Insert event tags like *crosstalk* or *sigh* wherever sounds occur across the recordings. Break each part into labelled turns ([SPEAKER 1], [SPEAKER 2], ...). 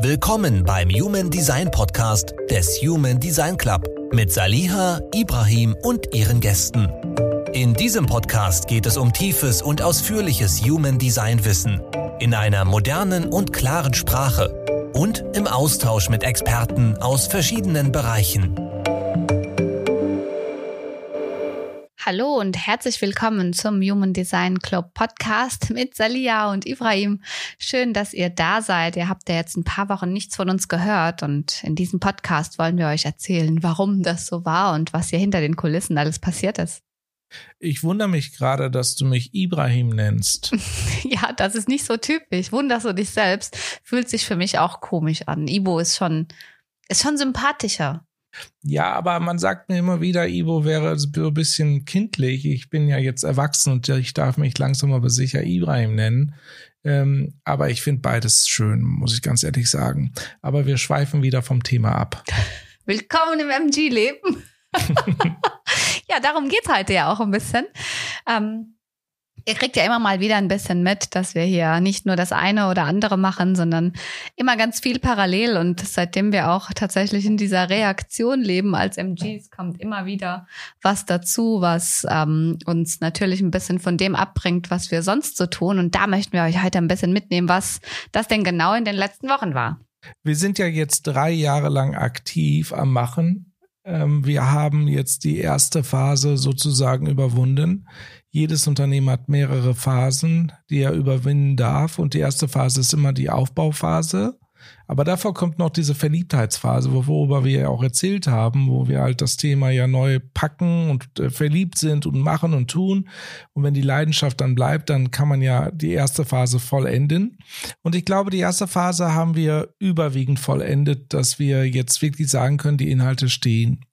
[SPEAKER 1] Willkommen beim Human Design Podcast des Human Design Club mit Saliha, Ibrahim und ihren Gästen. In diesem Podcast geht es um tiefes und ausführliches Human Design Wissen in einer modernen und klaren Sprache und im Austausch mit Experten aus verschiedenen Bereichen.
[SPEAKER 2] Hallo und herzlich willkommen zum Human Design Club Podcast mit Salia und Ibrahim. Schön, dass ihr da seid. Ihr habt ja jetzt ein paar Wochen nichts von uns gehört und in diesem Podcast wollen wir euch erzählen, warum das so war und was hier hinter den Kulissen alles passiert ist.
[SPEAKER 3] Ich wundere mich gerade, dass du mich Ibrahim nennst. *laughs*
[SPEAKER 2] ja, das ist nicht so typisch. Wunderst du dich selbst? Fühlt sich für mich auch komisch an. Ibo ist schon, ist schon sympathischer.
[SPEAKER 3] Ja, aber man sagt mir immer wieder, Ivo wäre so ein bisschen kindlich. Ich bin ja jetzt erwachsen und ich darf mich langsam aber sicher Ibrahim nennen. Ähm, aber ich finde beides schön, muss ich ganz ehrlich sagen. Aber wir schweifen wieder vom Thema ab. *laughs*
[SPEAKER 2] Willkommen im MG-Leben. *laughs* *laughs* ja, darum geht's heute ja auch ein bisschen. Ähm, Ihr kriegt ja immer mal wieder ein bisschen mit, dass wir hier nicht nur das eine oder andere machen, sondern immer ganz viel parallel. Und seitdem wir auch tatsächlich in dieser Reaktion leben als MGs, kommt immer wieder was dazu, was ähm, uns natürlich ein bisschen von dem abbringt, was wir sonst so tun. Und da möchten wir euch heute ein bisschen mitnehmen, was das denn genau in den letzten Wochen war.
[SPEAKER 3] Wir sind ja jetzt drei Jahre lang aktiv am Machen. Ähm, wir haben jetzt die erste Phase sozusagen überwunden. Jedes Unternehmen hat mehrere Phasen, die er überwinden darf. Und die erste Phase ist immer die Aufbauphase. Aber davor kommt noch diese Verliebtheitsphase, worüber wir ja auch erzählt haben, wo wir halt das Thema ja neu packen und äh, verliebt sind und machen und tun. Und wenn die Leidenschaft dann bleibt, dann kann man ja die erste Phase vollenden. Und ich glaube, die erste Phase haben wir überwiegend vollendet, dass wir jetzt wirklich sagen können, die Inhalte stehen.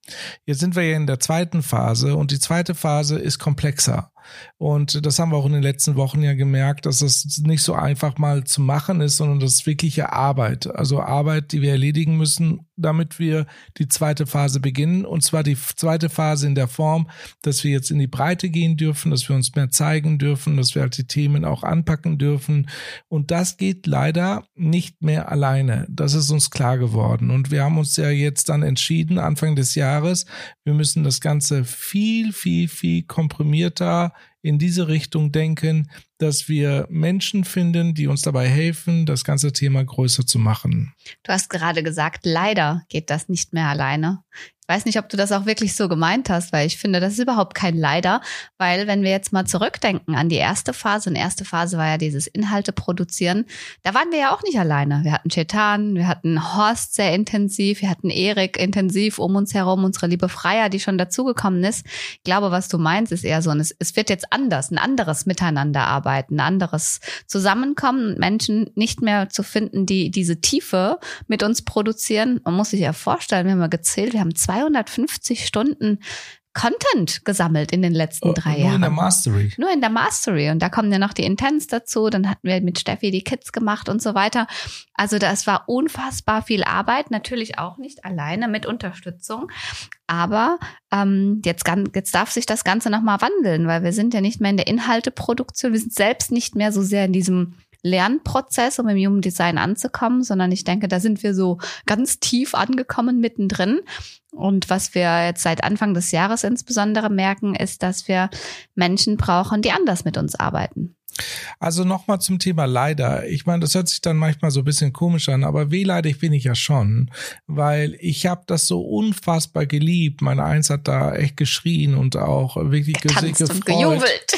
[SPEAKER 3] Jetzt sind wir ja in der zweiten Phase und die zweite Phase ist komplexer. Und das haben wir auch in den letzten Wochen ja gemerkt, dass das nicht so einfach mal zu machen ist, sondern das ist wirkliche Arbeit. Also Arbeit, die wir erledigen müssen, damit wir die zweite Phase beginnen. Und zwar die zweite Phase in der Form, dass wir jetzt in die Breite gehen dürfen, dass wir uns mehr zeigen dürfen, dass wir halt die Themen auch anpacken dürfen. Und das geht leider nicht mehr alleine. Das ist uns klar geworden. Und wir haben uns ja jetzt dann entschieden, Anfang des Jahres, wir müssen das Ganze viel, viel, viel komprimierter in diese Richtung denken, dass wir Menschen finden, die uns dabei helfen, das ganze Thema größer zu machen.
[SPEAKER 2] Du hast gerade gesagt, leider geht das nicht mehr alleine. Weiß nicht, ob du das auch wirklich so gemeint hast, weil ich finde, das ist überhaupt kein Leider, weil wenn wir jetzt mal zurückdenken an die erste Phase, und erste Phase war ja dieses Inhalte produzieren, da waren wir ja auch nicht alleine. Wir hatten Chetan, wir hatten Horst sehr intensiv, wir hatten Erik intensiv um uns herum, unsere liebe Freier, die schon dazugekommen ist. Ich glaube, was du meinst, ist eher so, es, es wird jetzt anders, ein anderes Miteinander arbeiten, ein anderes Zusammenkommen und Menschen nicht mehr zu finden, die diese Tiefe mit uns produzieren. Man muss sich ja vorstellen, wir haben mal gezählt, wir haben zwei 250 Stunden Content gesammelt in den letzten oh, drei
[SPEAKER 3] nur
[SPEAKER 2] Jahren. Nur
[SPEAKER 3] in der Mastery.
[SPEAKER 2] Nur in der Mastery. Und da kommen ja noch die Intents dazu. Dann hatten wir mit Steffi die Kids gemacht und so weiter. Also das war unfassbar viel Arbeit. Natürlich auch nicht alleine mit Unterstützung. Aber ähm, jetzt, jetzt darf sich das Ganze nochmal wandeln, weil wir sind ja nicht mehr in der Inhalteproduktion. Wir sind selbst nicht mehr so sehr in diesem Lernprozess, um im Human Design anzukommen, sondern ich denke, da sind wir so ganz tief angekommen mittendrin. Und was wir jetzt seit Anfang des Jahres insbesondere merken, ist, dass wir Menschen brauchen, die anders mit uns arbeiten.
[SPEAKER 3] Also nochmal zum Thema leider. Ich meine, das hört sich dann manchmal so ein bisschen komisch an, aber wehleidig bin ich ja schon, weil ich habe das so unfassbar geliebt. Meine Eins hat da echt geschrien und auch wirklich
[SPEAKER 2] Getanzt gefreut. und gejubelt.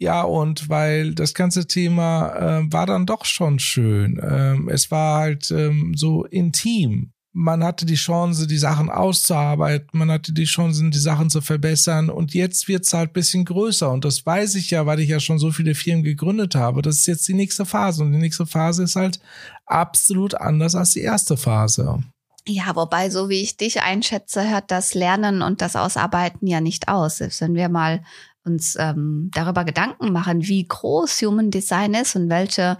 [SPEAKER 3] Ja, und weil das ganze Thema äh, war dann doch schon schön. Ähm, es war halt ähm, so intim. Man hatte die Chance, die Sachen auszuarbeiten, man hatte die Chance, die Sachen zu verbessern und jetzt wird's halt bisschen größer und das weiß ich ja, weil ich ja schon so viele Firmen gegründet habe. Das ist jetzt die nächste Phase und die nächste Phase ist halt absolut anders als die erste Phase.
[SPEAKER 2] Ja, wobei, so wie ich dich einschätze, hört das Lernen und das Ausarbeiten ja nicht aus. Selbst wenn wir mal uns ähm, darüber Gedanken machen, wie groß Human Design ist und welche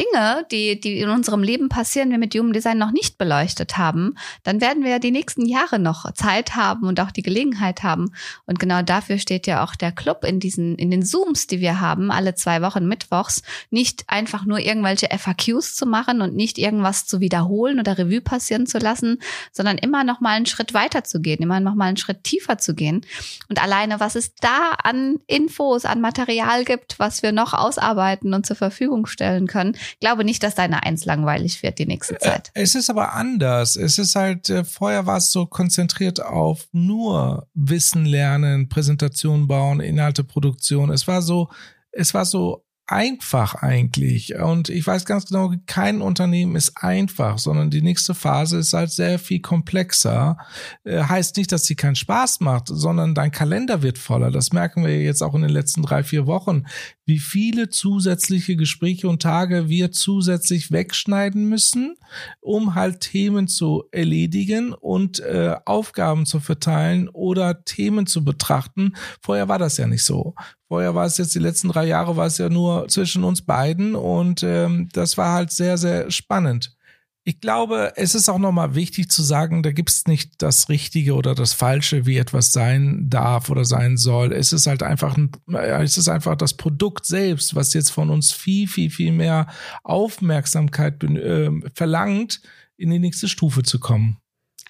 [SPEAKER 2] Dinge, die, die in unserem Leben passieren, wir mit Human Design noch nicht beleuchtet haben, dann werden wir ja die nächsten Jahre noch Zeit haben und auch die Gelegenheit haben. Und genau dafür steht ja auch der Club in diesen, in den Zooms, die wir haben, alle zwei Wochen mittwochs, nicht einfach nur irgendwelche FAQs zu machen und nicht irgendwas zu wiederholen oder Revue passieren zu lassen, sondern immer noch mal einen Schritt weiter zu gehen, immer noch mal einen Schritt tiefer zu gehen. Und alleine, was es da an Infos, an Material gibt, was wir noch ausarbeiten und zur Verfügung stellen können, glaube nicht, dass deine Eins langweilig wird die nächste äh, Zeit.
[SPEAKER 3] Es ist aber anders. Es ist halt, äh, vorher war es so konzentriert auf nur Wissen lernen, Präsentation bauen, Inhalte Produktion. Es war so, es war so einfach eigentlich. Und ich weiß ganz genau, kein Unternehmen ist einfach, sondern die nächste Phase ist halt sehr viel komplexer. Äh, heißt nicht, dass sie keinen Spaß macht, sondern dein Kalender wird voller. Das merken wir jetzt auch in den letzten drei, vier Wochen, wie viele zusätzliche Gespräche und Tage wir zusätzlich wegschneiden müssen, um halt Themen zu erledigen und äh, Aufgaben zu verteilen oder Themen zu betrachten. Vorher war das ja nicht so. Vorher war es jetzt die letzten drei Jahre war es ja nur zwischen uns beiden und ähm, das war halt sehr sehr spannend. Ich glaube, es ist auch nochmal wichtig zu sagen, da gibt es nicht das Richtige oder das Falsche, wie etwas sein darf oder sein soll. Es ist halt einfach, ein, es ist einfach das Produkt selbst, was jetzt von uns viel, viel, viel mehr Aufmerksamkeit äh, verlangt, in die nächste Stufe zu kommen.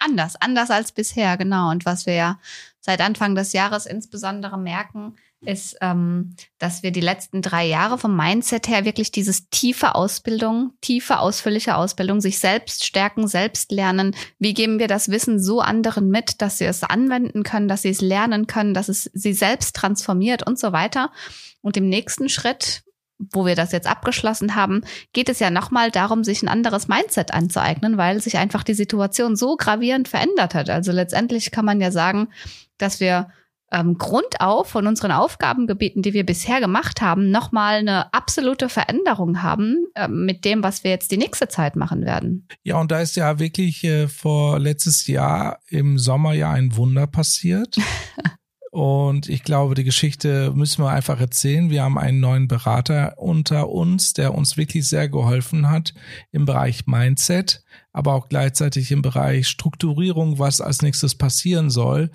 [SPEAKER 2] Anders, anders als bisher, genau. Und was wir ja seit Anfang des Jahres insbesondere merken, ist, ähm, dass wir die letzten drei Jahre vom Mindset her wirklich dieses tiefe Ausbildung, tiefe, ausführliche Ausbildung, sich selbst stärken, selbst lernen. Wie geben wir das Wissen so anderen mit, dass sie es anwenden können, dass sie es lernen können, dass es sie selbst transformiert und so weiter. Und im nächsten Schritt wo wir das jetzt abgeschlossen haben, geht es ja nochmal darum, sich ein anderes Mindset anzueignen, weil sich einfach die Situation so gravierend verändert hat. Also letztendlich kann man ja sagen, dass wir ähm, grundauf von unseren Aufgabengebieten, die wir bisher gemacht haben, nochmal eine absolute Veränderung haben äh, mit dem, was wir jetzt die nächste Zeit machen werden.
[SPEAKER 3] Ja, und da ist ja wirklich äh, vor letztes Jahr im Sommer ja ein Wunder passiert. *laughs* Und ich glaube, die Geschichte müssen wir einfach erzählen. Wir haben einen neuen Berater unter uns, der uns wirklich sehr geholfen hat im Bereich Mindset, aber auch gleichzeitig im Bereich Strukturierung, was als nächstes passieren soll.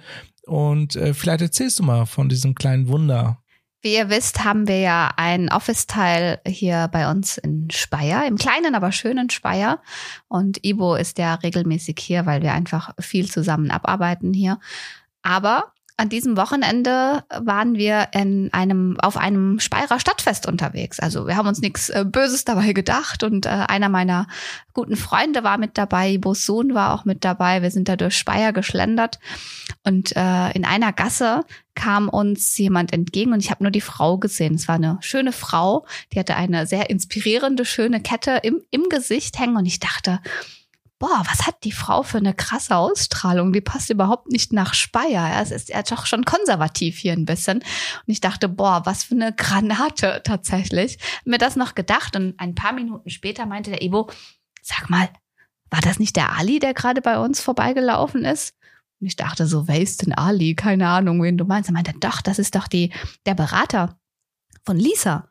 [SPEAKER 3] Und äh, vielleicht erzählst du mal von diesem kleinen Wunder.
[SPEAKER 2] Wie ihr wisst, haben wir ja einen Office-Teil hier bei uns in Speyer, im kleinen, aber schönen Speyer. Und Ibo ist ja regelmäßig hier, weil wir einfach viel zusammen abarbeiten hier. Aber an diesem Wochenende waren wir in einem, auf einem Speyerer Stadtfest unterwegs. Also wir haben uns nichts äh, Böses dabei gedacht und äh, einer meiner guten Freunde war mit dabei, Ibos Sohn war auch mit dabei. Wir sind da durch Speyer geschlendert und äh, in einer Gasse kam uns jemand entgegen und ich habe nur die Frau gesehen. Es war eine schöne Frau, die hatte eine sehr inspirierende, schöne Kette im, im Gesicht hängen und ich dachte, boah, was hat die Frau für eine krasse Ausstrahlung? Die passt überhaupt nicht nach Speyer. Es ist ja doch schon konservativ hier ein bisschen. Und ich dachte, boah, was für eine Granate tatsächlich. Mir das noch gedacht und ein paar Minuten später meinte der Ebo, sag mal, war das nicht der Ali, der gerade bei uns vorbeigelaufen ist? Und ich dachte so, wer ist denn Ali? Keine Ahnung, wen du meinst. Er meinte, doch, das ist doch die, der Berater von Lisa.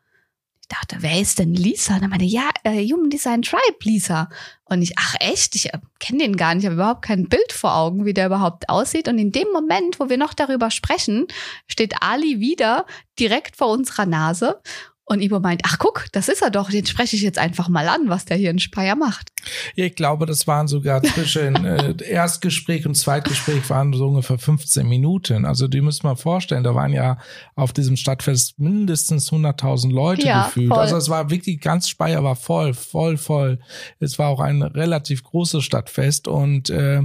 [SPEAKER 2] Ich dachte, wer ist denn Lisa? Und er meinte, ja, äh, Human Design Tribe, Lisa. Und ich, ach echt, ich äh, kenne den gar nicht, ich habe überhaupt kein Bild vor Augen, wie der überhaupt aussieht. Und in dem Moment, wo wir noch darüber sprechen, steht Ali wieder direkt vor unserer Nase und Ivo meint, ach guck, das ist er doch, den spreche ich jetzt einfach mal an, was der hier in Speyer macht.
[SPEAKER 3] Ja, ich glaube, das waren sogar zwischen *laughs* äh, Erstgespräch und Zweitgespräch waren so ungefähr 15 Minuten. Also die müssen mal vorstellen, da waren ja auf diesem Stadtfest mindestens 100.000 Leute ja, gefühlt. Voll. Also es war wirklich, ganz Speyer war voll, voll, voll. Es war auch ein relativ großes Stadtfest und äh,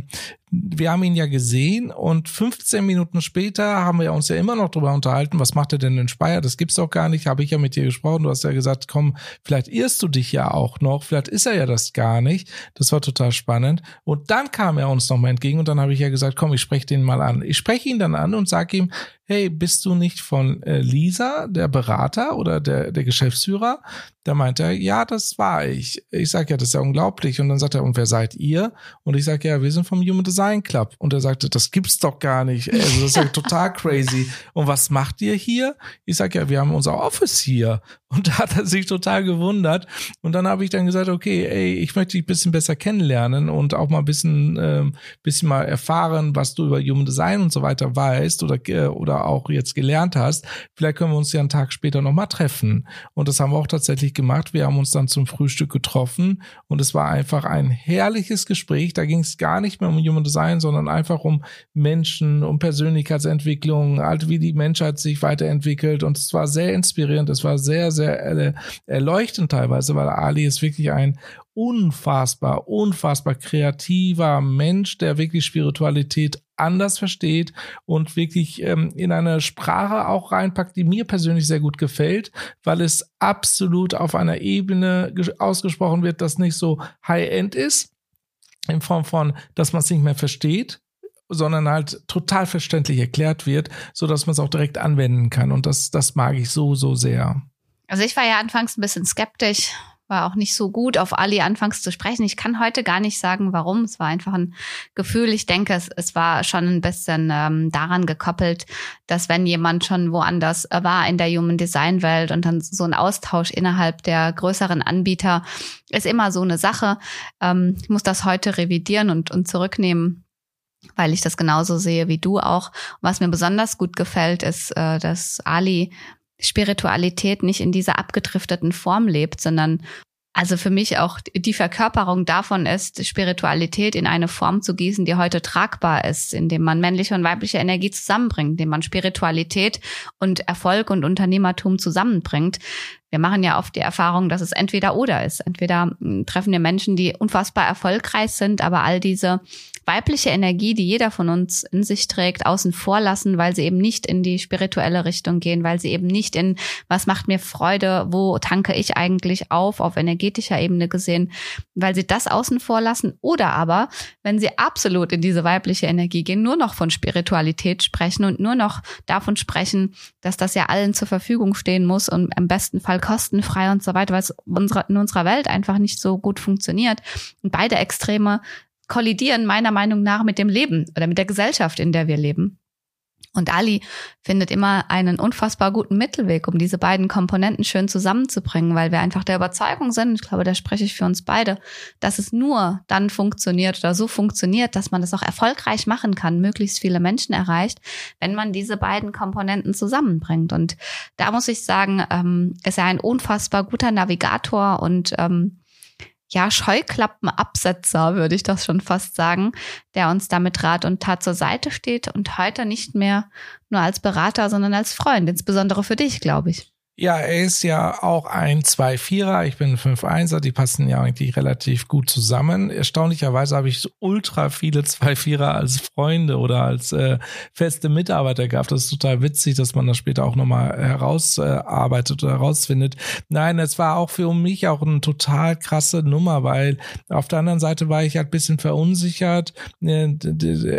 [SPEAKER 3] wir haben ihn ja gesehen und 15 Minuten später haben wir uns ja immer noch darüber unterhalten, was macht er denn in Speyer? Das gibt's doch gar nicht, habe ich ja mit dir gesprochen. Du hast ja gesagt, komm, vielleicht irrst du dich ja auch noch, vielleicht ist er ja das gar nicht. Das war total spannend. Und dann kam er uns nochmal entgegen und dann habe ich ja gesagt, komm, ich spreche den mal an. Ich spreche ihn dann an und sage ihm, hey, bist du nicht von äh, Lisa, der Berater oder der, der Geschäftsführer? Da meint er, ja, das war ich. Ich sage, ja, das ist ja unglaublich. Und dann sagt er, und wer seid ihr? Und ich sage, ja, wir sind vom Human Design Club. Und er sagte, das gibt's doch gar nicht. Also das ist ja *laughs* total crazy. Und was macht ihr hier? Ich sage, ja, wir haben unser Office hier. Und da hat er sich total gewundert. Und dann habe ich dann gesagt, okay, ey, ich möchte dich ein bisschen besser kennenlernen und auch mal ein bisschen, ähm, bisschen mal erfahren, was du über Human Design und so weiter weißt oder, äh, oder auch jetzt gelernt hast. Vielleicht können wir uns ja einen Tag später nochmal treffen. Und das haben wir auch tatsächlich gemacht. Wir haben uns dann zum Frühstück getroffen und es war einfach ein herrliches Gespräch. Da ging es gar nicht mehr um Human Design, sondern einfach um Menschen, um Persönlichkeitsentwicklung, halt wie die Menschheit sich weiterentwickelt. Und es war sehr inspirierend. Es war sehr, sehr sehr erleuchtend teilweise, weil Ali ist wirklich ein unfassbar, unfassbar kreativer Mensch, der wirklich Spiritualität anders versteht und wirklich ähm, in eine Sprache auch reinpackt, die mir persönlich sehr gut gefällt, weil es absolut auf einer Ebene ausgesprochen wird, das nicht so High-End ist, in Form von, dass man es nicht mehr versteht, sondern halt total verständlich erklärt wird, so dass man es auch direkt anwenden kann. Und das, das mag ich so, so sehr.
[SPEAKER 2] Also ich war ja anfangs ein bisschen skeptisch, war auch nicht so gut, auf Ali anfangs zu sprechen. Ich kann heute gar nicht sagen, warum. Es war einfach ein Gefühl. Ich denke, es, es war schon ein bisschen ähm, daran gekoppelt, dass wenn jemand schon woanders war in der Human Design Welt und dann so ein Austausch innerhalb der größeren Anbieter ist immer so eine Sache. Ähm, ich muss das heute revidieren und, und zurücknehmen weil ich das genauso sehe wie du auch. was mir besonders gut gefällt, ist, äh, dass Ali Spiritualität nicht in dieser abgedrifteten Form lebt, sondern also für mich auch die Verkörperung davon ist, Spiritualität in eine Form zu gießen, die heute tragbar ist, indem man männliche und weibliche Energie zusammenbringt, indem man Spiritualität und Erfolg und Unternehmertum zusammenbringt. Wir machen ja oft die Erfahrung, dass es entweder oder ist. Entweder hm, treffen wir Menschen, die unfassbar erfolgreich sind, aber all diese weibliche Energie, die jeder von uns in sich trägt, außen vor lassen, weil sie eben nicht in die spirituelle Richtung gehen, weil sie eben nicht in, was macht mir Freude, wo tanke ich eigentlich auf, auf energetischer Ebene gesehen, weil sie das außen vor lassen. Oder aber, wenn sie absolut in diese weibliche Energie gehen, nur noch von Spiritualität sprechen und nur noch davon sprechen, dass das ja allen zur Verfügung stehen muss und im besten Fall kostenfrei und so weiter, weil es in unserer Welt einfach nicht so gut funktioniert. Und beide Extreme kollidieren meiner Meinung nach mit dem Leben oder mit der Gesellschaft, in der wir leben. Und Ali findet immer einen unfassbar guten Mittelweg, um diese beiden Komponenten schön zusammenzubringen, weil wir einfach der Überzeugung sind, ich glaube, da spreche ich für uns beide, dass es nur dann funktioniert oder so funktioniert, dass man das auch erfolgreich machen kann, möglichst viele Menschen erreicht, wenn man diese beiden Komponenten zusammenbringt. Und da muss ich sagen, ähm, ist er ein unfassbar guter Navigator und ähm, ja, Scheuklappenabsetzer, würde ich das schon fast sagen, der uns da mit Rat und Tat zur Seite steht und heute nicht mehr nur als Berater, sondern als Freund, insbesondere für dich, glaube ich.
[SPEAKER 3] Ja, er ist ja auch ein 2-4er, ich bin ein 5-1er, die passen ja eigentlich relativ gut zusammen. Erstaunlicherweise habe ich ultra viele 2-4er als Freunde oder als äh, feste Mitarbeiter gehabt. Das ist total witzig, dass man das später auch nochmal herausarbeitet äh, oder herausfindet. Nein, es war auch für mich auch eine total krasse Nummer, weil auf der anderen Seite war ich halt bisschen verunsichert. Äh,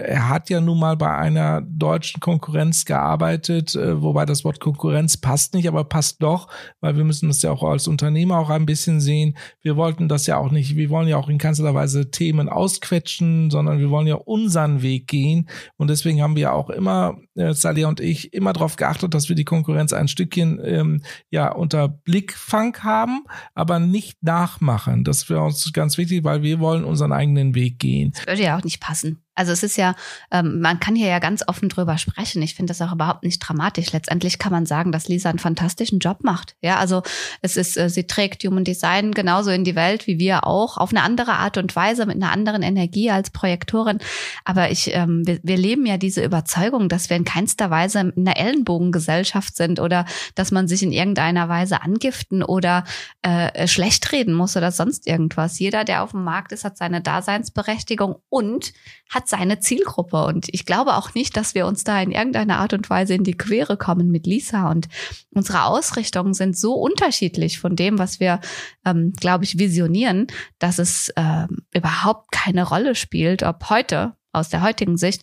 [SPEAKER 3] er hat ja nun mal bei einer deutschen Konkurrenz gearbeitet, äh, wobei das Wort Konkurrenz passt nicht, aber passt passt doch, weil wir müssen das ja auch als Unternehmer auch ein bisschen sehen. Wir wollten das ja auch nicht, wir wollen ja auch in keinster Weise Themen ausquetschen, sondern wir wollen ja unseren Weg gehen. Und deswegen haben wir auch immer, äh, Salia und ich, immer darauf geachtet, dass wir die Konkurrenz ein Stückchen ähm, ja unter Blickfang haben, aber nicht nachmachen. Das wäre uns ganz wichtig, weil wir wollen unseren eigenen Weg gehen.
[SPEAKER 2] Das würde ja auch nicht passen. Also es ist ja, ähm, man kann hier ja ganz offen drüber sprechen. Ich finde das auch überhaupt nicht dramatisch. Letztendlich kann man sagen, dass Lisa einen fantastischen Job macht. Ja, also es ist, äh, sie trägt Human Design genauso in die Welt wie wir auch, auf eine andere Art und Weise, mit einer anderen Energie als Projektorin. Aber ich, ähm, wir, wir leben ja diese Überzeugung, dass wir in keinster Weise in einer Ellenbogengesellschaft sind oder dass man sich in irgendeiner Weise angiften oder äh, schlecht reden muss oder sonst irgendwas. Jeder, der auf dem Markt ist, hat seine Daseinsberechtigung und hat seine Zielgruppe. Und ich glaube auch nicht, dass wir uns da in irgendeiner Art und Weise in die Quere kommen mit Lisa. Und unsere Ausrichtungen sind so unterschiedlich von dem, was wir, ähm, glaube ich, visionieren, dass es ähm, überhaupt keine Rolle spielt, ob heute aus der heutigen Sicht,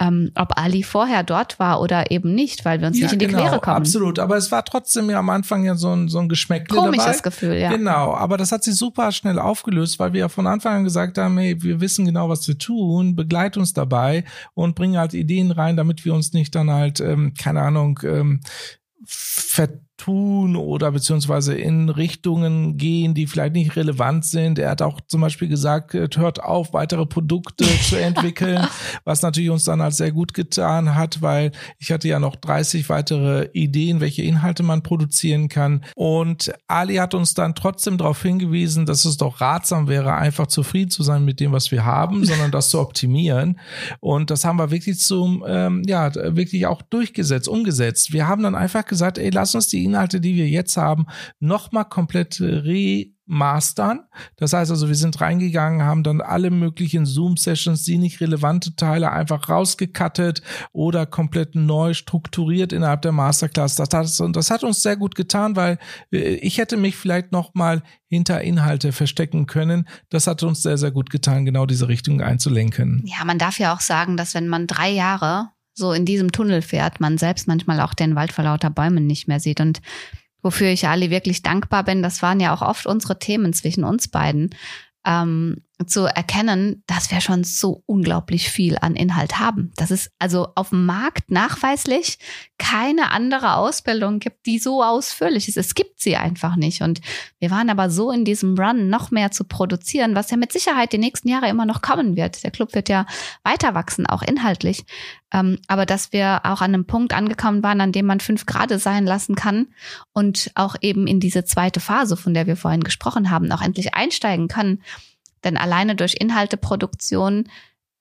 [SPEAKER 2] ähm, ob Ali vorher dort war oder eben nicht, weil wir uns
[SPEAKER 3] ja,
[SPEAKER 2] nicht in die
[SPEAKER 3] genau,
[SPEAKER 2] Quere kommen.
[SPEAKER 3] Absolut, aber es war trotzdem ja am Anfang ja so ein, so ein Geschmäckle
[SPEAKER 2] Komisches
[SPEAKER 3] dabei.
[SPEAKER 2] Gefühl, ja.
[SPEAKER 3] Genau, aber das hat sich super schnell aufgelöst, weil wir ja von Anfang an gesagt haben, hey, wir wissen genau, was wir tun, begleit uns dabei und bringen halt Ideen rein, damit wir uns nicht dann halt, ähm, keine Ahnung, ähm, vertun oder beziehungsweise in Richtungen gehen, die vielleicht nicht relevant sind. Er hat auch zum Beispiel gesagt, hört auf, weitere Produkte *laughs* zu entwickeln, was natürlich uns dann halt sehr gut getan hat, weil ich hatte ja noch 30 weitere Ideen, welche Inhalte man produzieren kann. Und Ali hat uns dann trotzdem darauf hingewiesen, dass es doch ratsam wäre, einfach zufrieden zu sein mit dem, was wir haben, sondern das zu optimieren. Und das haben wir wirklich zum, ähm, ja, wirklich auch durchgesetzt, umgesetzt. Wir haben dann einfach gesagt, ey, lass uns die Inhalte, die wir jetzt haben, nochmal komplett remastern. Das heißt also, wir sind reingegangen, haben dann alle möglichen Zoom-Sessions, die nicht relevante Teile einfach rausgekattet oder komplett neu strukturiert innerhalb der Masterclass. Das hat, das hat uns sehr gut getan, weil äh, ich hätte mich vielleicht nochmal hinter Inhalte verstecken können. Das hat uns sehr, sehr gut getan, genau diese Richtung einzulenken.
[SPEAKER 2] Ja, man darf ja auch sagen, dass wenn man drei Jahre so in diesem Tunnel fährt, man selbst manchmal auch den Wald vor lauter Bäumen nicht mehr sieht. Und wofür ich Ali wirklich dankbar bin, das waren ja auch oft unsere Themen zwischen uns beiden, ähm, zu erkennen, dass wir schon so unglaublich viel an Inhalt haben. Das ist also auf dem Markt nachweislich keine andere Ausbildung gibt, die so ausführlich ist. Es gibt sie einfach nicht. Und wir waren aber so in diesem Run, noch mehr zu produzieren, was ja mit Sicherheit die nächsten Jahre immer noch kommen wird. Der Club wird ja weiter wachsen, auch inhaltlich. Ähm, aber dass wir auch an einem Punkt angekommen waren, an dem man fünf Grade sein lassen kann und auch eben in diese zweite Phase, von der wir vorhin gesprochen haben, auch endlich einsteigen kann denn alleine durch Inhalteproduktion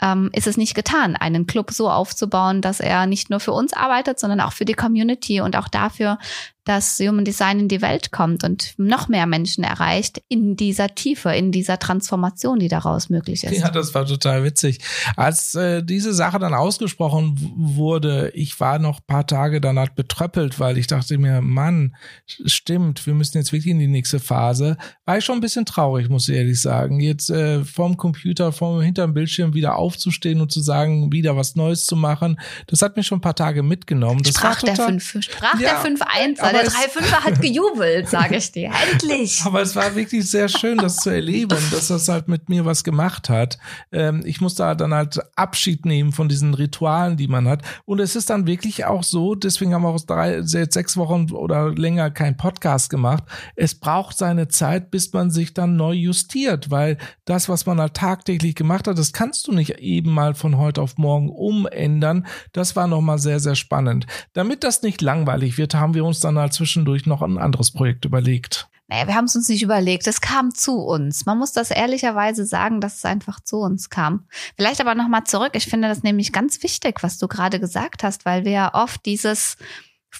[SPEAKER 2] ähm, ist es nicht getan, einen Club so aufzubauen, dass er nicht nur für uns arbeitet, sondern auch für die Community und auch dafür, dass Human Design in die Welt kommt und noch mehr Menschen erreicht in dieser Tiefe, in dieser Transformation, die daraus möglich ist.
[SPEAKER 3] Ja, das war total witzig. Als äh, diese Sache dann ausgesprochen wurde, ich war noch paar Tage danach betröppelt, weil ich dachte mir, Mann, stimmt, wir müssen jetzt wirklich in die nächste Phase. War ich schon ein bisschen traurig, muss ich ehrlich sagen. Jetzt äh, vorm Computer, vorm hinterm Bildschirm wieder aufzustehen und zu sagen, wieder was Neues zu machen, das hat mich schon ein paar Tage mitgenommen. Das
[SPEAKER 2] sprach
[SPEAKER 3] total,
[SPEAKER 2] der 5, sprach ja, der 5-1 der 3-5er hat gejubelt, sage ich dir. *laughs* Endlich.
[SPEAKER 3] Aber es war wirklich sehr schön, das zu erleben, *laughs* dass das halt mit mir was gemacht hat. Ähm, ich musste dann halt Abschied nehmen von diesen Ritualen, die man hat. Und es ist dann wirklich auch so, deswegen haben wir auch drei, sechs Wochen oder länger keinen Podcast gemacht. Es braucht seine Zeit, bis man sich dann neu justiert, weil das, was man halt tagtäglich gemacht hat, das kannst du nicht eben mal von heute auf morgen umändern. Das war nochmal sehr, sehr spannend. Damit das nicht langweilig wird, haben wir uns dann halt mal zwischendurch noch ein anderes Projekt überlegt?
[SPEAKER 2] Naja, wir haben es uns nicht überlegt. Es kam zu uns. Man muss das ehrlicherweise sagen, dass es einfach zu uns kam. Vielleicht aber nochmal zurück. Ich finde das nämlich ganz wichtig, was du gerade gesagt hast, weil wir ja oft dieses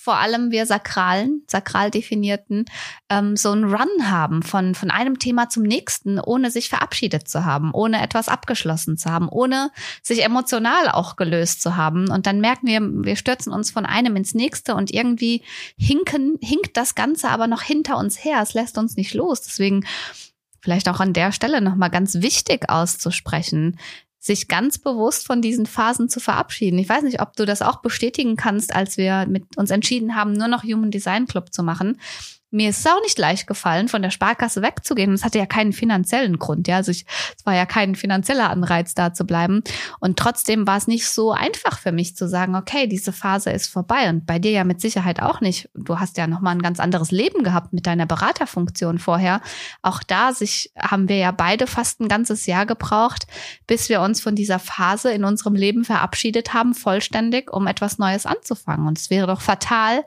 [SPEAKER 2] vor allem wir Sakralen, sakral definierten, ähm, so einen Run haben von, von einem Thema zum nächsten, ohne sich verabschiedet zu haben, ohne etwas abgeschlossen zu haben, ohne sich emotional auch gelöst zu haben. Und dann merken wir, wir stürzen uns von einem ins nächste und irgendwie hinken, hinkt das Ganze aber noch hinter uns her. Es lässt uns nicht los. Deswegen vielleicht auch an der Stelle nochmal ganz wichtig auszusprechen sich ganz bewusst von diesen Phasen zu verabschieden. Ich weiß nicht, ob du das auch bestätigen kannst, als wir mit uns entschieden haben, nur noch Human Design Club zu machen. Mir ist es auch nicht leicht gefallen, von der Sparkasse wegzugehen. Es hatte ja keinen finanziellen Grund, ja. Also ich, es war ja kein finanzieller Anreiz, da zu bleiben. Und trotzdem war es nicht so einfach für mich zu sagen, okay, diese Phase ist vorbei. Und bei dir ja mit Sicherheit auch nicht. Du hast ja nochmal ein ganz anderes Leben gehabt mit deiner Beraterfunktion vorher. Auch da sich, haben wir ja beide fast ein ganzes Jahr gebraucht, bis wir uns von dieser Phase in unserem Leben verabschiedet haben, vollständig, um etwas Neues anzufangen. Und es wäre doch fatal,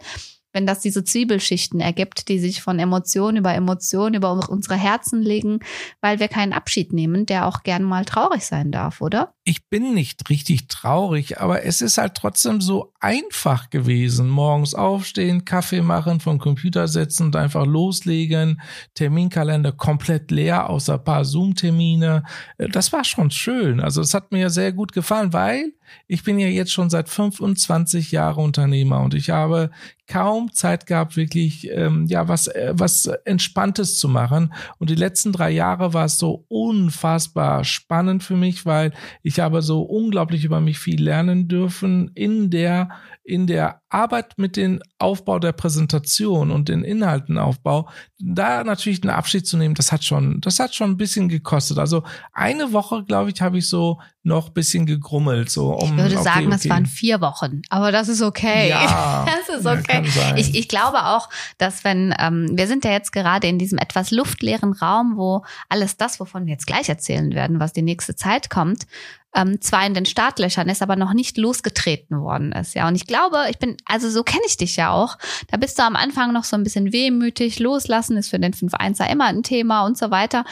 [SPEAKER 2] wenn das diese Zwiebelschichten ergibt, die sich von Emotion über Emotion über unsere Herzen legen, weil wir keinen Abschied nehmen, der auch gern mal traurig sein darf, oder?
[SPEAKER 3] Ich bin nicht richtig traurig, aber es ist halt trotzdem so einfach gewesen. Morgens aufstehen, Kaffee machen, vom Computer setzen und einfach loslegen, Terminkalender komplett leer, außer paar Zoom-Termine. Das war schon schön. Also es hat mir sehr gut gefallen, weil ich bin ja jetzt schon seit 25 Jahren Unternehmer und ich habe kaum Zeit gehabt, wirklich ähm, ja was äh, was Entspanntes zu machen. Und die letzten drei Jahre war es so unfassbar spannend für mich, weil ich habe so unglaublich über mich viel lernen dürfen in der in der Arbeit mit dem Aufbau der Präsentation und den Inhaltenaufbau, da natürlich einen Abschied zu nehmen, das hat schon, das hat schon ein bisschen gekostet. Also eine Woche, glaube ich, habe ich so noch ein bisschen gegrummelt. So
[SPEAKER 2] um, ich würde okay, sagen, okay. das waren vier Wochen, aber das ist okay.
[SPEAKER 3] Ja, *laughs*
[SPEAKER 2] das ist okay. Ja, ich, ich glaube auch, dass wenn, ähm, wir sind ja jetzt gerade in diesem etwas luftleeren Raum, wo alles das, wovon wir jetzt gleich erzählen werden, was die nächste Zeit kommt, ähm, zwar in den Startlöchern ist, aber noch nicht losgetreten worden ist. Ja, und ich glaube, ich bin, also so kenne ich dich ja auch. Da bist du am Anfang noch so ein bisschen wehmütig. Loslassen ist für den 5-1er immer ein Thema und so weiter.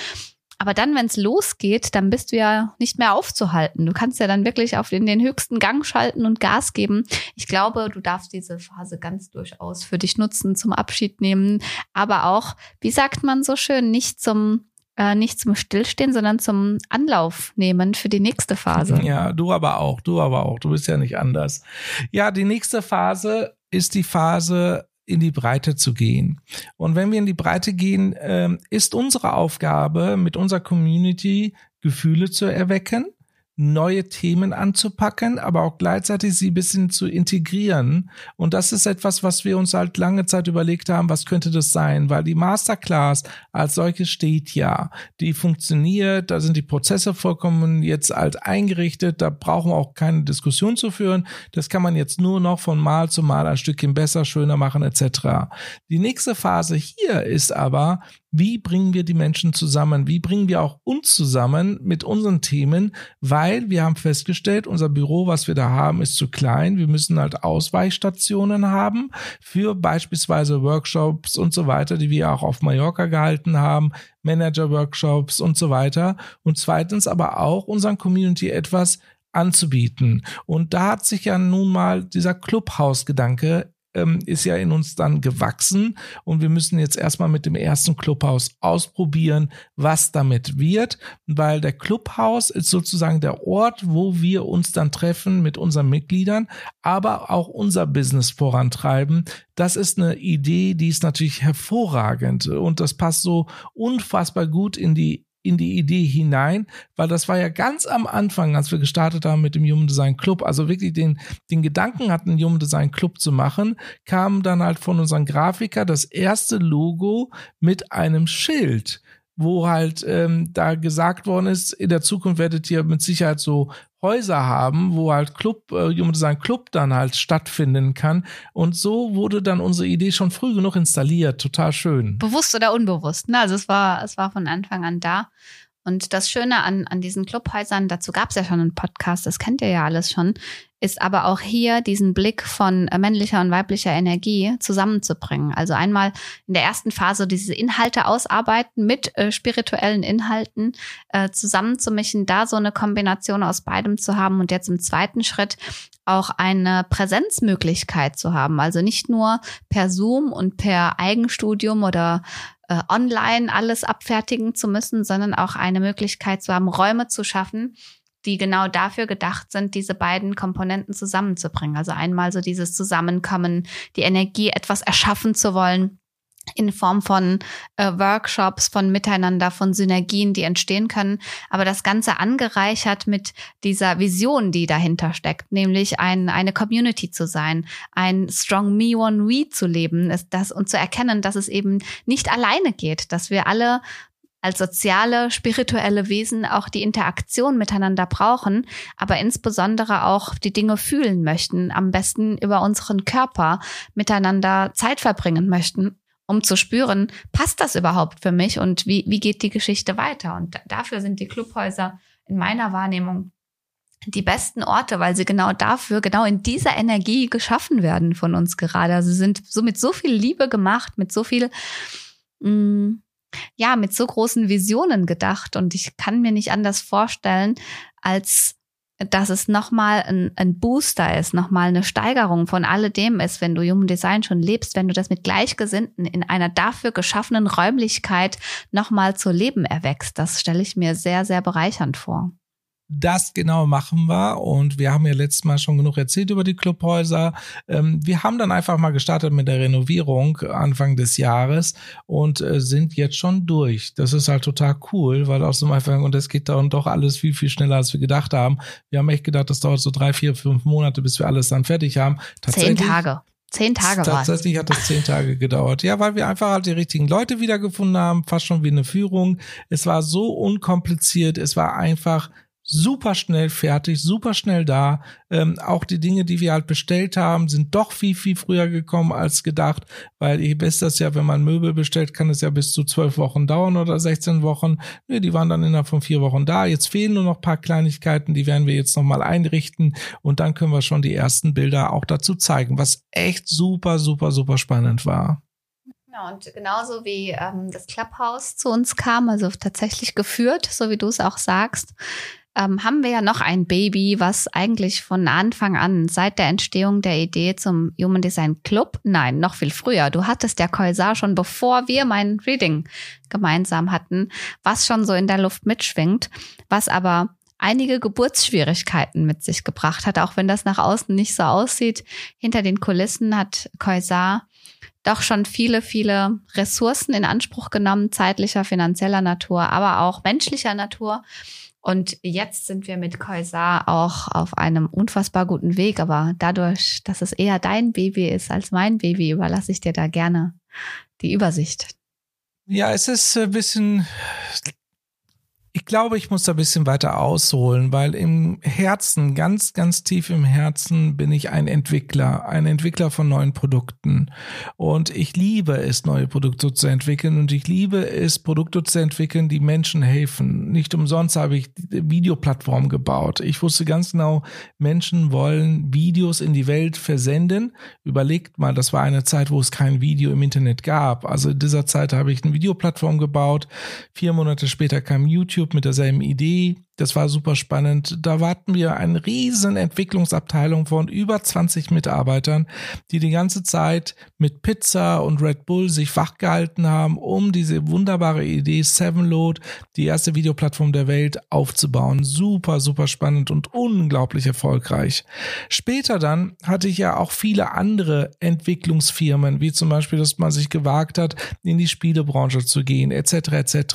[SPEAKER 2] Aber dann, wenn es losgeht, dann bist du ja nicht mehr aufzuhalten. Du kannst ja dann wirklich auf den, den höchsten Gang schalten und Gas geben. Ich glaube, du darfst diese Phase ganz durchaus für dich nutzen, zum Abschied nehmen, aber auch, wie sagt man so schön, nicht zum äh, nicht zum Stillstehen, sondern zum Anlauf nehmen für die nächste Phase.
[SPEAKER 3] Ja, du aber auch, du aber auch. Du bist ja nicht anders. Ja, die nächste Phase ist die Phase, in die Breite zu gehen. Und wenn wir in die Breite gehen, äh, ist unsere Aufgabe mit unserer Community Gefühle zu erwecken neue Themen anzupacken, aber auch gleichzeitig sie ein bisschen zu integrieren. Und das ist etwas, was wir uns halt lange Zeit überlegt haben, was könnte das sein? Weil die Masterclass als solche steht ja. Die funktioniert, da sind die Prozesse vollkommen jetzt alt eingerichtet, da brauchen wir auch keine Diskussion zu führen. Das kann man jetzt nur noch von Mal zu Mal ein Stückchen besser, schöner machen etc. Die nächste Phase hier ist aber, wie bringen wir die Menschen zusammen? Wie bringen wir auch uns zusammen mit unseren Themen? Weil wir haben festgestellt, unser Büro, was wir da haben, ist zu klein. Wir müssen halt Ausweichstationen haben für beispielsweise Workshops und so weiter, die wir auch auf Mallorca gehalten haben, Manager-Workshops und so weiter. Und zweitens aber auch unseren Community etwas anzubieten. Und da hat sich ja nun mal dieser Clubhouse-Gedanke ähm, ist ja in uns dann gewachsen. Und wir müssen jetzt erstmal mit dem ersten Clubhaus ausprobieren, was damit wird, weil der Clubhaus ist sozusagen der Ort, wo wir uns dann treffen mit unseren Mitgliedern, aber auch unser Business vorantreiben. Das ist eine Idee, die ist natürlich hervorragend. Und das passt so unfassbar gut in die in die Idee hinein, weil das war ja ganz am Anfang, als wir gestartet haben mit dem Human Design Club, also wirklich den, den Gedanken hatten, Human Design Club zu machen, kam dann halt von unseren Grafiker das erste Logo mit einem Schild wo halt ähm, da gesagt worden ist, in der Zukunft werdet ihr mit Sicherheit so Häuser haben, wo halt Club, äh, Human Design Club dann halt stattfinden kann. Und so wurde dann unsere Idee schon früh genug installiert. Total schön.
[SPEAKER 2] Bewusst oder unbewusst. Ne? Also es war, es war von Anfang an da. Und das Schöne an, an diesen Clubhäusern, dazu gab es ja schon einen Podcast, das kennt ihr ja alles schon, ist aber auch hier diesen Blick von äh, männlicher und weiblicher Energie zusammenzubringen. Also einmal in der ersten Phase diese Inhalte ausarbeiten mit äh, spirituellen Inhalten äh, zusammenzumischen, da so eine Kombination aus beidem zu haben und jetzt im zweiten Schritt auch eine Präsenzmöglichkeit zu haben. Also nicht nur per Zoom und per Eigenstudium oder äh, online alles abfertigen zu müssen, sondern auch eine Möglichkeit zu haben, Räume zu schaffen, die genau dafür gedacht sind, diese beiden Komponenten zusammenzubringen. Also einmal so dieses Zusammenkommen, die Energie, etwas erschaffen zu wollen, in Form von äh, Workshops, von Miteinander, von Synergien, die entstehen können, aber das Ganze angereichert mit dieser Vision, die dahinter steckt, nämlich ein, eine Community zu sein, ein Strong Me One We zu leben, ist das und zu erkennen, dass es eben nicht alleine geht, dass wir alle als soziale, spirituelle Wesen auch die Interaktion miteinander brauchen, aber insbesondere auch die Dinge fühlen möchten, am besten über unseren Körper miteinander Zeit verbringen möchten um zu spüren, passt das überhaupt für mich und wie, wie geht die Geschichte weiter? Und dafür sind die Clubhäuser in meiner Wahrnehmung die besten Orte, weil sie genau dafür, genau in dieser Energie geschaffen werden von uns gerade. Also sie sind so mit so viel Liebe gemacht, mit so viel, mh, mm, ja, mit so großen Visionen gedacht. Und ich kann mir nicht anders vorstellen, als dass es nochmal ein, ein Booster ist, nochmal eine Steigerung von alledem ist, wenn du Human Design schon lebst, wenn du das mit Gleichgesinnten in einer dafür geschaffenen Räumlichkeit nochmal zu Leben erwächst. Das stelle ich mir sehr, sehr bereichernd vor.
[SPEAKER 3] Das genau machen wir. Und wir haben ja letztes Mal schon genug erzählt über die Clubhäuser. Ähm, wir haben dann einfach mal gestartet mit der Renovierung Anfang des Jahres und äh, sind jetzt schon durch. Das ist halt total cool, weil aus dem Anfang, und es geht dann doch alles viel, viel schneller, als wir gedacht haben. Wir haben echt gedacht, das dauert so drei, vier, fünf Monate, bis wir alles dann fertig haben.
[SPEAKER 2] Zehn Tage. Zehn Tage
[SPEAKER 3] war Tatsächlich hat das zehn Tage gedauert. Ja, weil wir einfach halt die richtigen Leute wiedergefunden haben, fast schon wie eine Führung. Es war so unkompliziert, es war einfach super schnell fertig, super schnell da. Ähm, auch die Dinge, die wir halt bestellt haben, sind doch viel, viel früher gekommen als gedacht, weil ihr wisst das ja, wenn man Möbel bestellt, kann es ja bis zu zwölf Wochen dauern oder 16 Wochen. Nee, die waren dann innerhalb von vier Wochen da. Jetzt fehlen nur noch paar Kleinigkeiten, die werden wir jetzt nochmal einrichten und dann können wir schon die ersten Bilder auch dazu zeigen, was echt super, super, super spannend war.
[SPEAKER 2] Ja, und genauso wie ähm, das Clubhouse zu uns kam, also tatsächlich geführt, so wie du es auch sagst, ähm, haben wir ja noch ein Baby, was eigentlich von Anfang an, seit der Entstehung der Idee zum Human Design Club, nein, noch viel früher, du hattest der Koisar schon bevor wir mein Reading gemeinsam hatten, was schon so in der Luft mitschwingt, was aber einige Geburtsschwierigkeiten mit sich gebracht hat, auch wenn das nach außen nicht so aussieht. Hinter den Kulissen hat Koisar doch schon viele, viele Ressourcen in Anspruch genommen, zeitlicher, finanzieller Natur, aber auch menschlicher Natur. Und jetzt sind wir mit Koisar auch auf einem unfassbar guten Weg. Aber dadurch, dass es eher dein Baby ist als mein Baby, überlasse ich dir da gerne die Übersicht.
[SPEAKER 3] Ja, es ist ein bisschen ich glaube, ich muss da ein bisschen weiter ausholen, weil im Herzen, ganz, ganz tief im Herzen bin ich ein Entwickler, ein Entwickler von neuen Produkten. Und ich liebe es, neue Produkte zu entwickeln und ich liebe es, Produkte zu entwickeln, die Menschen helfen. Nicht umsonst habe ich Videoplattformen gebaut. Ich wusste ganz genau, Menschen wollen Videos in die Welt versenden. Überlegt mal, das war eine Zeit, wo es kein Video im Internet gab. Also in dieser Zeit habe ich eine Videoplattform gebaut. Vier Monate später kam YouTube YouTube mit derselben Idee. Das war super spannend. Da warten wir eine riesen Entwicklungsabteilung von über 20 Mitarbeitern, die die ganze Zeit mit Pizza und Red Bull sich wachgehalten haben, um diese wunderbare Idee Sevenload, die erste Videoplattform der Welt, aufzubauen. Super, super spannend und unglaublich erfolgreich. Später dann hatte ich ja auch viele andere Entwicklungsfirmen, wie zum Beispiel, dass man sich gewagt hat, in die Spielebranche zu gehen, etc. etc.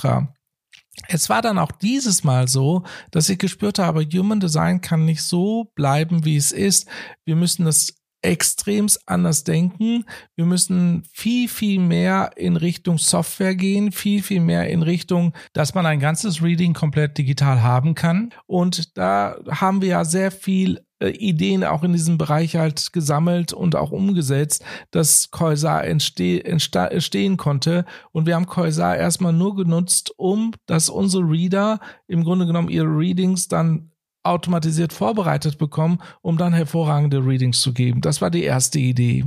[SPEAKER 3] Es war dann auch dieses Mal so, dass ich gespürt habe, Human Design kann nicht so bleiben, wie es ist. Wir müssen das extremst anders denken. Wir müssen viel, viel mehr in Richtung Software gehen, viel, viel mehr in Richtung, dass man ein ganzes Reading komplett digital haben kann. Und da haben wir ja sehr viel äh, Ideen auch in diesem Bereich halt gesammelt und auch umgesetzt, dass Koisar entste entstehen konnte. Und wir haben Koisar erstmal nur genutzt, um dass unsere Reader im Grunde genommen ihre Readings dann automatisiert vorbereitet bekommen, um dann hervorragende Readings zu geben. Das war die erste Idee.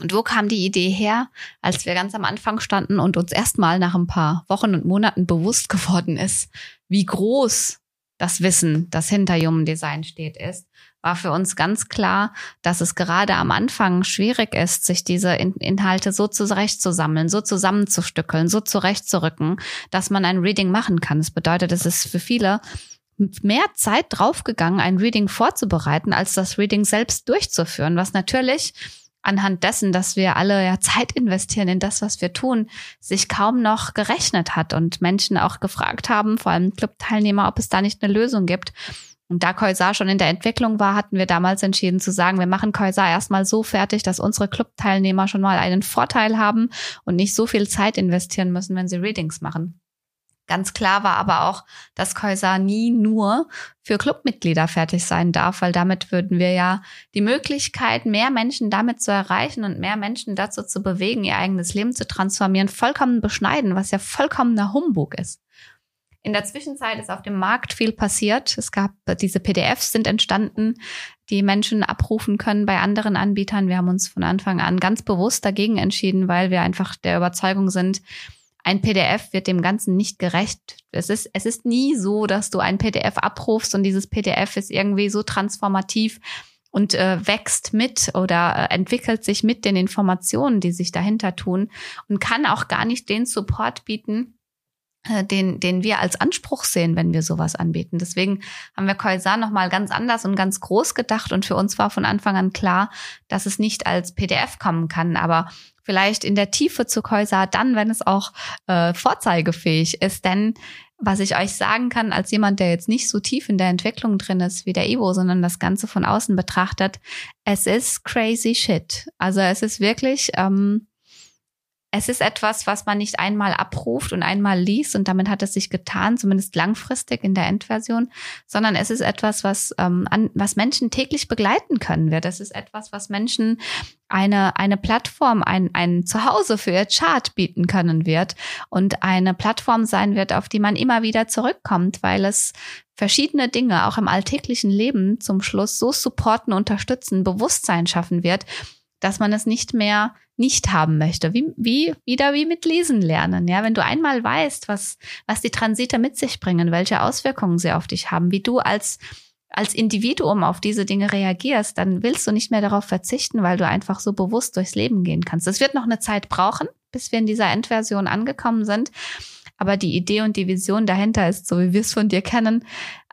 [SPEAKER 2] Und wo kam die Idee her, als wir ganz am Anfang standen und uns erstmal nach ein paar Wochen und Monaten bewusst geworden ist, wie groß das Wissen, das hinter Human Design steht, ist, war für uns ganz klar, dass es gerade am Anfang schwierig ist, sich diese Inhalte so zurechtzusammeln, so zusammenzustückeln, so zurechtzurücken, dass man ein Reading machen kann. Das bedeutet, es ist für viele mehr Zeit draufgegangen, ein Reading vorzubereiten, als das Reading selbst durchzuführen, was natürlich anhand dessen, dass wir alle ja Zeit investieren in das, was wir tun, sich kaum noch gerechnet hat und Menschen auch gefragt haben, vor allem Clubteilnehmer, ob es da nicht eine Lösung gibt. Und da Koisar schon in der Entwicklung war, hatten wir damals entschieden zu sagen, wir machen Koisar erstmal so fertig, dass unsere Clubteilnehmer schon mal einen Vorteil haben und nicht so viel Zeit investieren müssen, wenn sie Readings machen. Ganz klar war aber auch, dass Koisa nie nur für Clubmitglieder fertig sein darf, weil damit würden wir ja die Möglichkeit, mehr Menschen damit zu erreichen und mehr Menschen dazu zu bewegen, ihr eigenes Leben zu transformieren, vollkommen beschneiden, was ja vollkommener Humbug ist. In der Zwischenzeit ist auf dem Markt viel passiert. Es gab diese PDFs sind entstanden, die Menschen abrufen können bei anderen Anbietern. Wir haben uns von Anfang an ganz bewusst dagegen entschieden, weil wir einfach der Überzeugung sind, ein PDF wird dem Ganzen nicht gerecht. Es ist, es ist nie so, dass du ein PDF abrufst und dieses PDF ist irgendwie so transformativ und äh, wächst mit oder äh, entwickelt sich mit den Informationen, die sich dahinter tun und kann auch gar nicht den Support bieten, äh, den, den wir als Anspruch sehen, wenn wir sowas anbieten. Deswegen haben wir Koisan nochmal ganz anders und ganz groß gedacht und für uns war von Anfang an klar, dass es nicht als PDF kommen kann, aber vielleicht in der Tiefe zu Koisa dann, wenn es auch äh, vorzeigefähig ist. Denn was ich euch sagen kann, als jemand, der jetzt nicht so tief in der Entwicklung drin ist wie der Ivo, sondern das Ganze von außen betrachtet, es ist crazy shit. Also es ist wirklich, ähm, es ist etwas, was man nicht einmal abruft und einmal liest und damit hat es sich getan, zumindest langfristig in der Endversion, sondern es ist etwas, was, ähm, an, was Menschen täglich begleiten können wird. Es ist etwas, was Menschen eine, eine Plattform, ein, ein Zuhause für ihr Chart bieten können wird und eine Plattform sein wird, auf die man immer wieder zurückkommt, weil es verschiedene Dinge auch im alltäglichen Leben zum Schluss so supporten, unterstützen, Bewusstsein schaffen wird, dass man es nicht mehr nicht haben möchte. Wie, wie, wieder wie mit Lesen lernen. Ja, wenn du einmal weißt, was, was die Transite mit sich bringen, welche Auswirkungen sie auf dich haben, wie du als, als Individuum auf diese Dinge reagierst, dann willst du nicht mehr darauf verzichten, weil du einfach so bewusst durchs Leben gehen kannst. Es wird noch eine Zeit brauchen, bis wir in dieser Endversion angekommen sind. Aber die Idee und die Vision dahinter ist, so wie wir es von dir kennen,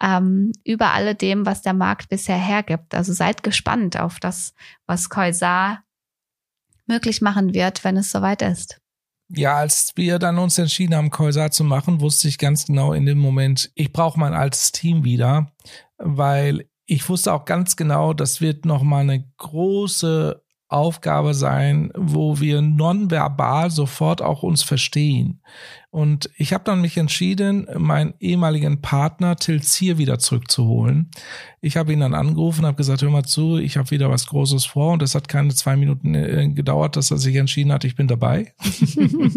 [SPEAKER 2] ähm, über alledem, was der Markt bisher hergibt. Also seid gespannt auf das, was Koisar möglich machen wird, wenn es soweit ist.
[SPEAKER 3] Ja, als wir dann uns entschieden haben, Koisa zu machen, wusste ich ganz genau in dem Moment, ich brauche mein altes Team wieder, weil ich wusste auch ganz genau, das wird nochmal eine große Aufgabe sein, wo wir nonverbal sofort auch uns verstehen. Und ich habe dann mich entschieden, meinen ehemaligen Partner Till Zier wieder zurückzuholen. Ich habe ihn dann angerufen und habe gesagt, hör mal zu, ich habe wieder was Großes vor. Und es hat keine zwei Minuten äh, gedauert, dass er sich entschieden hat, ich bin dabei.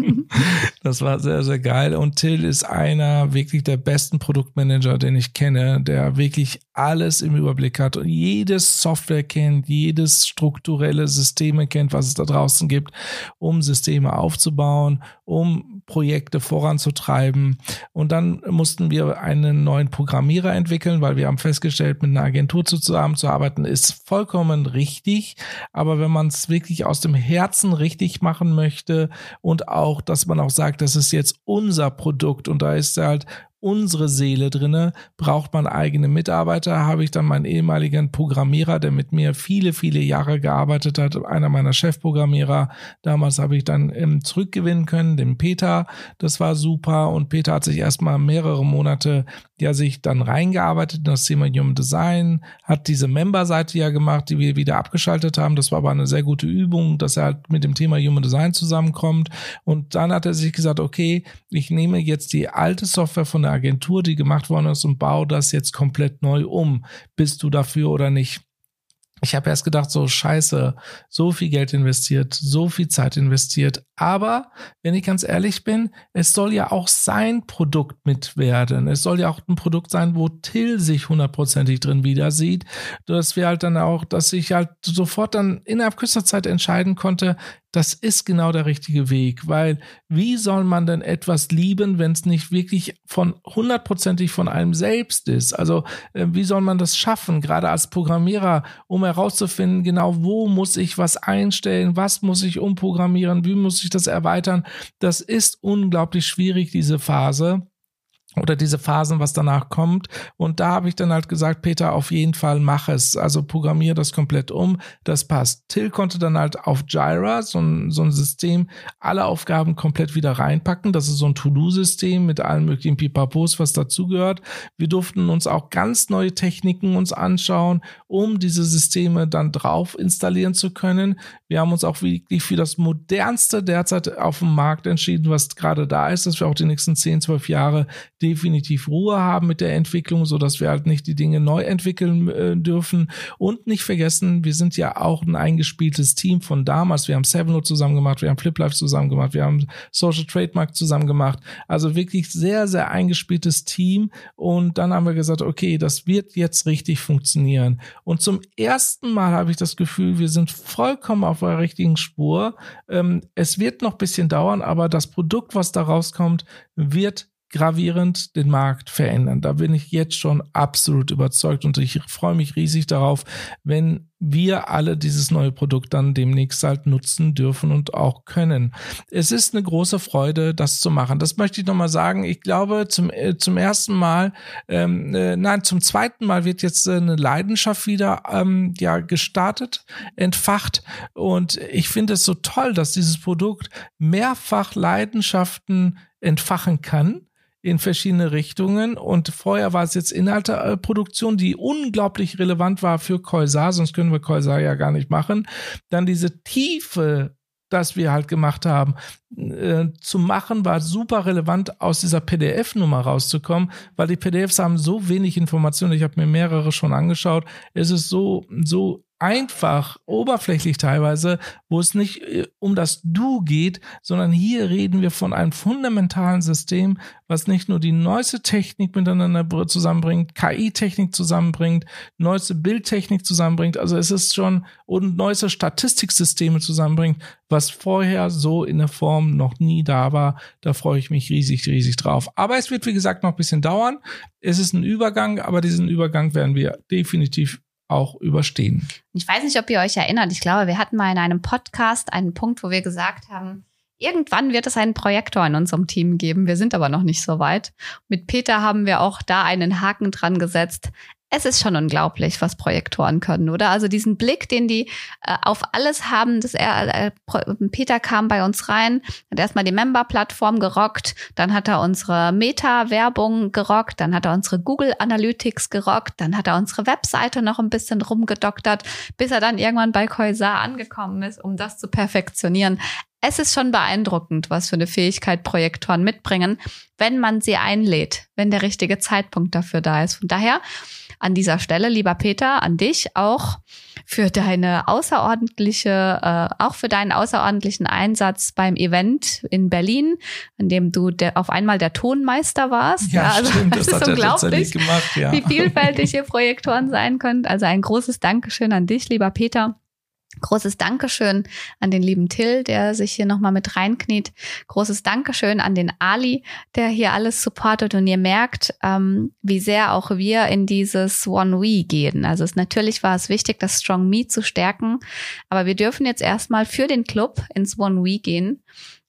[SPEAKER 3] *laughs* das war sehr, sehr geil. Und Till ist einer wirklich der besten Produktmanager, den ich kenne, der wirklich alles im Überblick hat und jedes Software kennt, jedes strukturelle Systeme kennt, was es da draußen gibt, um Systeme aufzubauen, um Projekte voranzutreiben. Und dann mussten wir einen neuen Programmierer entwickeln, weil wir haben festgestellt, mit einer Agentur zusammenzuarbeiten ist vollkommen richtig. Aber wenn man es wirklich aus dem Herzen richtig machen möchte und auch, dass man auch sagt, das ist jetzt unser Produkt und da ist halt unsere Seele drinne, braucht man eigene Mitarbeiter, habe ich dann meinen ehemaligen Programmierer, der mit mir viele, viele Jahre gearbeitet hat, einer meiner Chefprogrammierer, damals habe ich dann ähm, zurückgewinnen können, den Peter, das war super. Und Peter hat sich erstmal mehrere Monate ja sich dann reingearbeitet in das Thema Human Design, hat diese Member-Seite ja gemacht, die wir wieder abgeschaltet haben. Das war aber eine sehr gute Übung, dass er halt mit dem Thema Human Design zusammenkommt. Und dann hat er sich gesagt, okay, ich nehme jetzt die alte Software von der Agentur, die gemacht worden ist, und baue das jetzt komplett neu um. Bist du dafür oder nicht? Ich habe erst gedacht, so scheiße, so viel Geld investiert, so viel Zeit investiert. Aber wenn ich ganz ehrlich bin, es soll ja auch sein Produkt mit werden. Es soll ja auch ein Produkt sein, wo Till sich hundertprozentig drin wieder sieht. Dass wir halt dann auch, dass ich halt sofort dann innerhalb kürzester Zeit entscheiden konnte, das ist genau der richtige Weg, weil wie soll man denn etwas lieben, wenn es nicht wirklich von hundertprozentig von einem selbst ist? Also äh, wie soll man das schaffen, gerade als Programmierer, um herauszufinden, genau wo muss ich was einstellen, was muss ich umprogrammieren, wie muss ich das erweitern? Das ist unglaublich schwierig, diese Phase oder diese Phasen, was danach kommt. Und da habe ich dann halt gesagt, Peter, auf jeden Fall mach es. Also programmiere das komplett um. Das passt. Till konnte dann halt auf Jira, so ein, so ein System, alle Aufgaben komplett wieder reinpacken. Das ist so ein To-Do-System mit allen möglichen Pipapos, was dazugehört. Wir durften uns auch ganz neue Techniken uns anschauen, um diese Systeme dann drauf installieren zu können. Wir haben uns auch wirklich für das modernste derzeit auf dem Markt entschieden, was gerade da ist, dass wir auch die nächsten 10, 12 Jahre definitiv Ruhe haben mit der Entwicklung, so dass wir halt nicht die Dinge neu entwickeln äh, dürfen. Und nicht vergessen, wir sind ja auch ein eingespieltes Team von damals. Wir haben Sevennote zusammen gemacht, wir haben FlipLife zusammen gemacht, wir haben Social Trademark zusammen gemacht. Also wirklich sehr, sehr eingespieltes Team. Und dann haben wir gesagt, okay, das wird jetzt richtig funktionieren. Und zum ersten Mal habe ich das Gefühl, wir sind vollkommen auf der richtigen Spur. Ähm, es wird noch bisschen dauern, aber das Produkt, was da rauskommt, wird gravierend den Markt verändern. Da bin ich jetzt schon absolut überzeugt und ich freue mich riesig darauf, wenn wir alle dieses neue Produkt dann demnächst halt nutzen dürfen und auch können. Es ist eine große Freude, das zu machen. Das möchte ich nochmal sagen. Ich glaube, zum, äh, zum ersten Mal, ähm, äh, nein, zum zweiten Mal wird jetzt äh, eine Leidenschaft wieder ähm, ja gestartet, entfacht. Und ich finde es so toll, dass dieses Produkt mehrfach Leidenschaften entfachen kann in verschiedene Richtungen. Und vorher war es jetzt Inhalteproduktion, die unglaublich relevant war für Koisar, sonst können wir Koisar ja gar nicht machen. Dann diese Tiefe, das wir halt gemacht haben, äh, zu machen, war super relevant, aus dieser PDF-Nummer rauszukommen, weil die PDFs haben so wenig Informationen. Ich habe mir mehrere schon angeschaut. Es ist so, so einfach, oberflächlich teilweise, wo es nicht äh, um das Du geht, sondern hier reden wir von einem fundamentalen System, was nicht nur die neueste Technik miteinander zusammenbringt, KI-Technik zusammenbringt, neueste Bildtechnik zusammenbringt, also es ist schon und neueste Statistiksysteme zusammenbringt, was vorher so in der Form noch nie da war. Da freue ich mich riesig, riesig drauf. Aber es wird, wie gesagt, noch ein bisschen dauern. Es ist ein Übergang, aber diesen Übergang werden wir definitiv auch überstehen.
[SPEAKER 2] Ich weiß nicht, ob ihr euch erinnert. Ich glaube, wir hatten mal in einem Podcast einen Punkt, wo wir gesagt haben, Irgendwann wird es einen Projektor in unserem Team geben. Wir sind aber noch nicht so weit. Mit Peter haben wir auch da einen Haken dran gesetzt es ist schon unglaublich, was Projektoren können, oder? Also diesen Blick, den die äh, auf alles haben, dass er, äh, Peter kam bei uns rein, hat erstmal die Member-Plattform gerockt, dann hat er unsere Meta-Werbung gerockt, dann hat er unsere Google Analytics gerockt, dann hat er unsere Webseite noch ein bisschen rumgedoktert, bis er dann irgendwann bei Coisar angekommen ist, um das zu perfektionieren. Es ist schon beeindruckend, was für eine Fähigkeit Projektoren mitbringen, wenn man sie einlädt, wenn der richtige Zeitpunkt dafür da ist. Von daher an dieser Stelle, lieber Peter, an dich auch für deine außerordentliche, äh, auch für deinen außerordentlichen Einsatz beim Event in Berlin, in dem du der, auf einmal der Tonmeister warst.
[SPEAKER 3] Ja, ja also, stimmt, das, das er tatsächlich gemacht, ja.
[SPEAKER 2] Wie vielfältig ihr Projektoren sein könnt. Also ein großes Dankeschön an dich, lieber Peter. Großes Dankeschön an den lieben Till, der sich hier nochmal mit reinkniet. Großes Dankeschön an den Ali, der hier alles supportet. Und ihr merkt, ähm, wie sehr auch wir in dieses One We gehen. Also es, natürlich war es wichtig, das Strong Me zu stärken. Aber wir dürfen jetzt erstmal für den Club ins One We gehen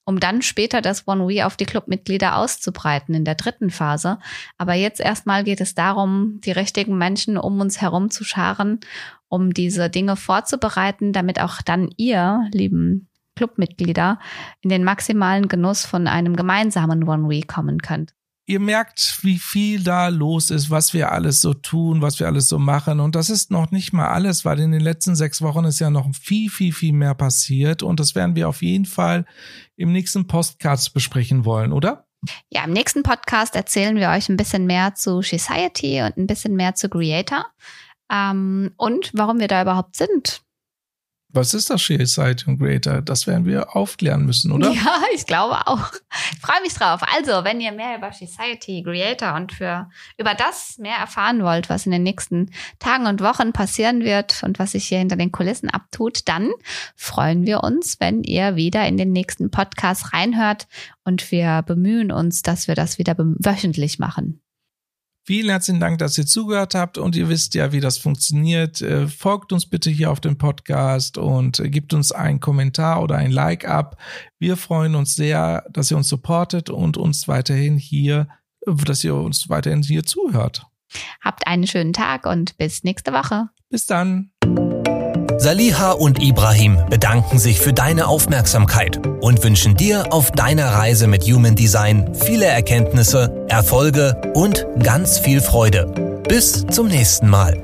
[SPEAKER 2] um dann später das One We auf die Clubmitglieder auszubreiten in der dritten Phase. Aber jetzt erstmal geht es darum, die richtigen Menschen um uns herum zu scharen um diese Dinge vorzubereiten, damit auch dann ihr, lieben Clubmitglieder, in den maximalen Genuss von einem gemeinsamen One Week kommen könnt.
[SPEAKER 3] Ihr merkt, wie viel da los ist, was wir alles so tun, was wir alles so machen. Und das ist noch nicht mal alles, weil in den letzten sechs Wochen ist ja noch viel, viel, viel mehr passiert. Und das werden wir auf jeden Fall im nächsten Podcast besprechen wollen, oder?
[SPEAKER 2] Ja, im nächsten Podcast erzählen wir euch ein bisschen mehr zu Society und ein bisschen mehr zu Creator ähm, und warum wir da überhaupt sind.
[SPEAKER 3] Was ist das Site und Creator? Das werden wir aufklären müssen, oder?
[SPEAKER 2] Ja, ich glaube auch. Ich freue mich drauf. Also, wenn ihr mehr über Society, Creator und für über das mehr erfahren wollt, was in den nächsten Tagen und Wochen passieren wird und was sich hier hinter den Kulissen abtut, dann freuen wir uns, wenn ihr wieder in den nächsten Podcast reinhört und wir bemühen uns, dass wir das wieder wöchentlich machen.
[SPEAKER 3] Vielen herzlichen Dank, dass ihr zugehört habt und ihr wisst ja, wie das funktioniert. Äh, folgt uns bitte hier auf dem Podcast und gebt uns einen Kommentar oder ein Like ab. Wir freuen uns sehr, dass ihr uns supportet und uns weiterhin hier, dass ihr uns weiterhin hier zuhört.
[SPEAKER 2] Habt einen schönen Tag und bis nächste Woche.
[SPEAKER 3] Bis dann.
[SPEAKER 1] Saliha und Ibrahim bedanken sich für deine Aufmerksamkeit und wünschen dir auf deiner Reise mit Human Design viele Erkenntnisse, Erfolge und ganz viel Freude. Bis zum nächsten Mal.